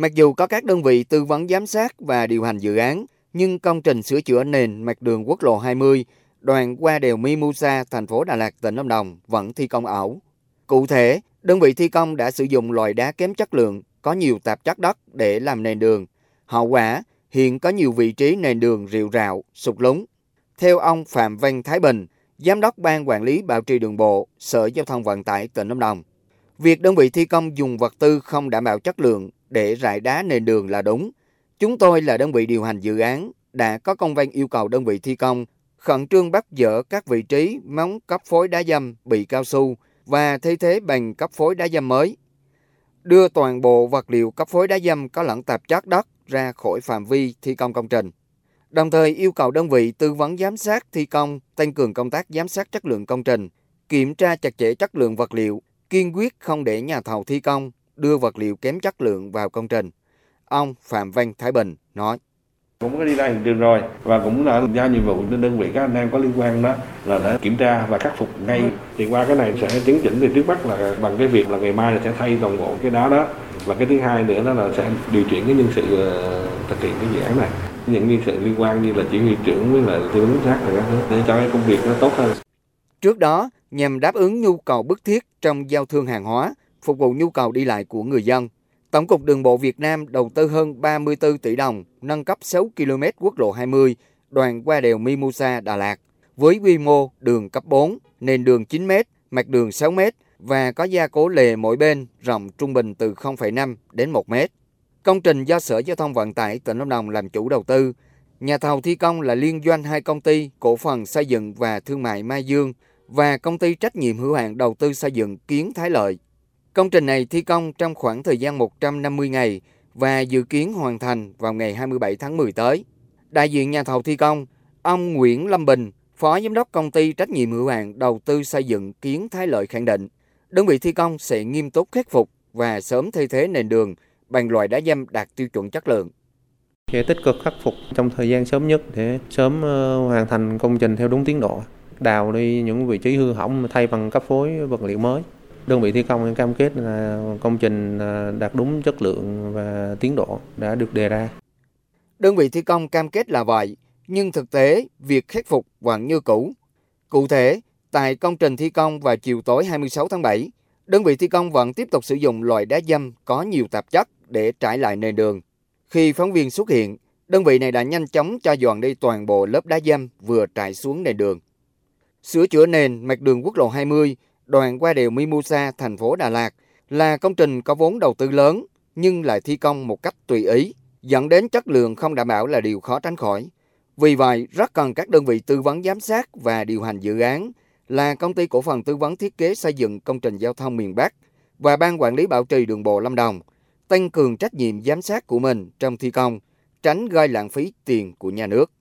Mặc dù có các đơn vị tư vấn giám sát và điều hành dự án, nhưng công trình sửa chữa nền mặt đường quốc lộ 20 đoạn qua đèo Mimosa, thành phố Đà Lạt, tỉnh Lâm Đồng vẫn thi công ảo. Cụ thể, đơn vị thi công đã sử dụng loại đá kém chất lượng, có nhiều tạp chất đất để làm nền đường. Hậu quả, hiện có nhiều vị trí nền đường rìu rạo, sụt lún. Theo ông Phạm Văn Thái Bình, Giám đốc Ban Quản lý Bảo trì Đường bộ, Sở Giao thông Vận tải tỉnh Lâm Đồng, việc đơn vị thi công dùng vật tư không đảm bảo chất lượng để rải đá nền đường là đúng. Chúng tôi là đơn vị điều hành dự án, đã có công văn yêu cầu đơn vị thi công khẩn trương bắt dỡ các vị trí móng cấp phối đá dâm bị cao su và thay thế bằng cấp phối đá dâm mới. Đưa toàn bộ vật liệu cấp phối đá dâm có lẫn tạp chất đất ra khỏi phạm vi thi công công trình. Đồng thời yêu cầu đơn vị tư vấn giám sát thi công tăng cường công tác giám sát chất lượng công trình, kiểm tra chặt chẽ chất lượng vật liệu, kiên quyết không để nhà thầu thi công đưa vật liệu kém chất lượng vào công trình. Ông Phạm Văn Thái Bình nói. Cũng có đi ra hiện trường rồi và cũng đã giao nhiệm vụ cho đơn vị các anh em có liên quan đó là để kiểm tra và khắc phục ngay. Thì qua cái này sẽ tiến chỉnh thì trước mắt là bằng cái việc là ngày mai là sẽ thay toàn bộ cái đá đó. Và cái thứ hai nữa đó là sẽ điều chuyển cái nhân sự ờ, thực hiện cái dự án này. Những nhân sự liên quan như là chỉ huy trưởng với là tư vấn sát thứ để cho cái công việc nó tốt hơn. Trước đó, nhằm đáp ứng nhu cầu bức thiết trong giao thương hàng hóa, phục vụ nhu cầu đi lại của người dân, Tổng cục Đường bộ Việt Nam đầu tư hơn 34 tỷ đồng nâng cấp 6 km quốc lộ 20 đoạn qua đèo Mimosa Đà Lạt với quy mô đường cấp 4, nền đường 9 m, mặt đường 6 m và có gia cố lề mỗi bên rộng trung bình từ 0,5 đến 1 m. Công trình do Sở Giao thông Vận tải tỉnh Lâm Đồng làm chủ đầu tư. Nhà thầu thi công là liên doanh hai công ty cổ phần xây dựng và thương mại Mai Dương và công ty trách nhiệm hữu hạn đầu tư xây dựng Kiến Thái Lợi. Công trình này thi công trong khoảng thời gian 150 ngày và dự kiến hoàn thành vào ngày 27 tháng 10 tới. Đại diện nhà thầu thi công, ông Nguyễn Lâm Bình, Phó Giám đốc Công ty Trách nhiệm hữu hạn Đầu tư xây dựng Kiến Thái Lợi khẳng định, đơn vị thi công sẽ nghiêm túc khắc phục và sớm thay thế nền đường bằng loại đá dăm đạt tiêu chuẩn chất lượng. Sẽ tích cực khắc phục trong thời gian sớm nhất để sớm ờ, hoàn thành công trình theo đúng tiến độ. Đào đi những vị trí hư hỏng thay bằng cấp phối vật liệu mới đơn vị thi công cam kết là công trình à, đạt đúng chất lượng và tiến độ đã được đề ra. Đơn vị thi công cam kết là vậy, nhưng thực tế việc khắc phục vẫn như cũ. Cụ thể, tại công trình thi công vào chiều tối 26 tháng 7, đơn vị thi công vẫn tiếp tục sử dụng loại đá dăm có nhiều tạp chất để trải lại nền đường. Khi phóng viên xuất hiện, đơn vị này đã nhanh chóng cho dọn đi toàn bộ lớp đá dăm vừa trải xuống nền đường. Sửa chữa nền mặt đường quốc lộ 20 đoạn qua đèo Mimosa, thành phố Đà Lạt là công trình có vốn đầu tư lớn nhưng lại thi công một cách tùy ý, dẫn đến chất lượng không đảm bảo là điều khó tránh khỏi. Vì vậy, rất cần các đơn vị tư vấn giám sát và điều hành dự án là công ty cổ phần tư vấn thiết kế xây dựng công trình giao thông miền Bắc và ban quản lý bảo trì đường bộ Lâm Đồng tăng cường trách nhiệm giám sát của mình trong thi công, tránh gây lãng phí tiền của nhà nước.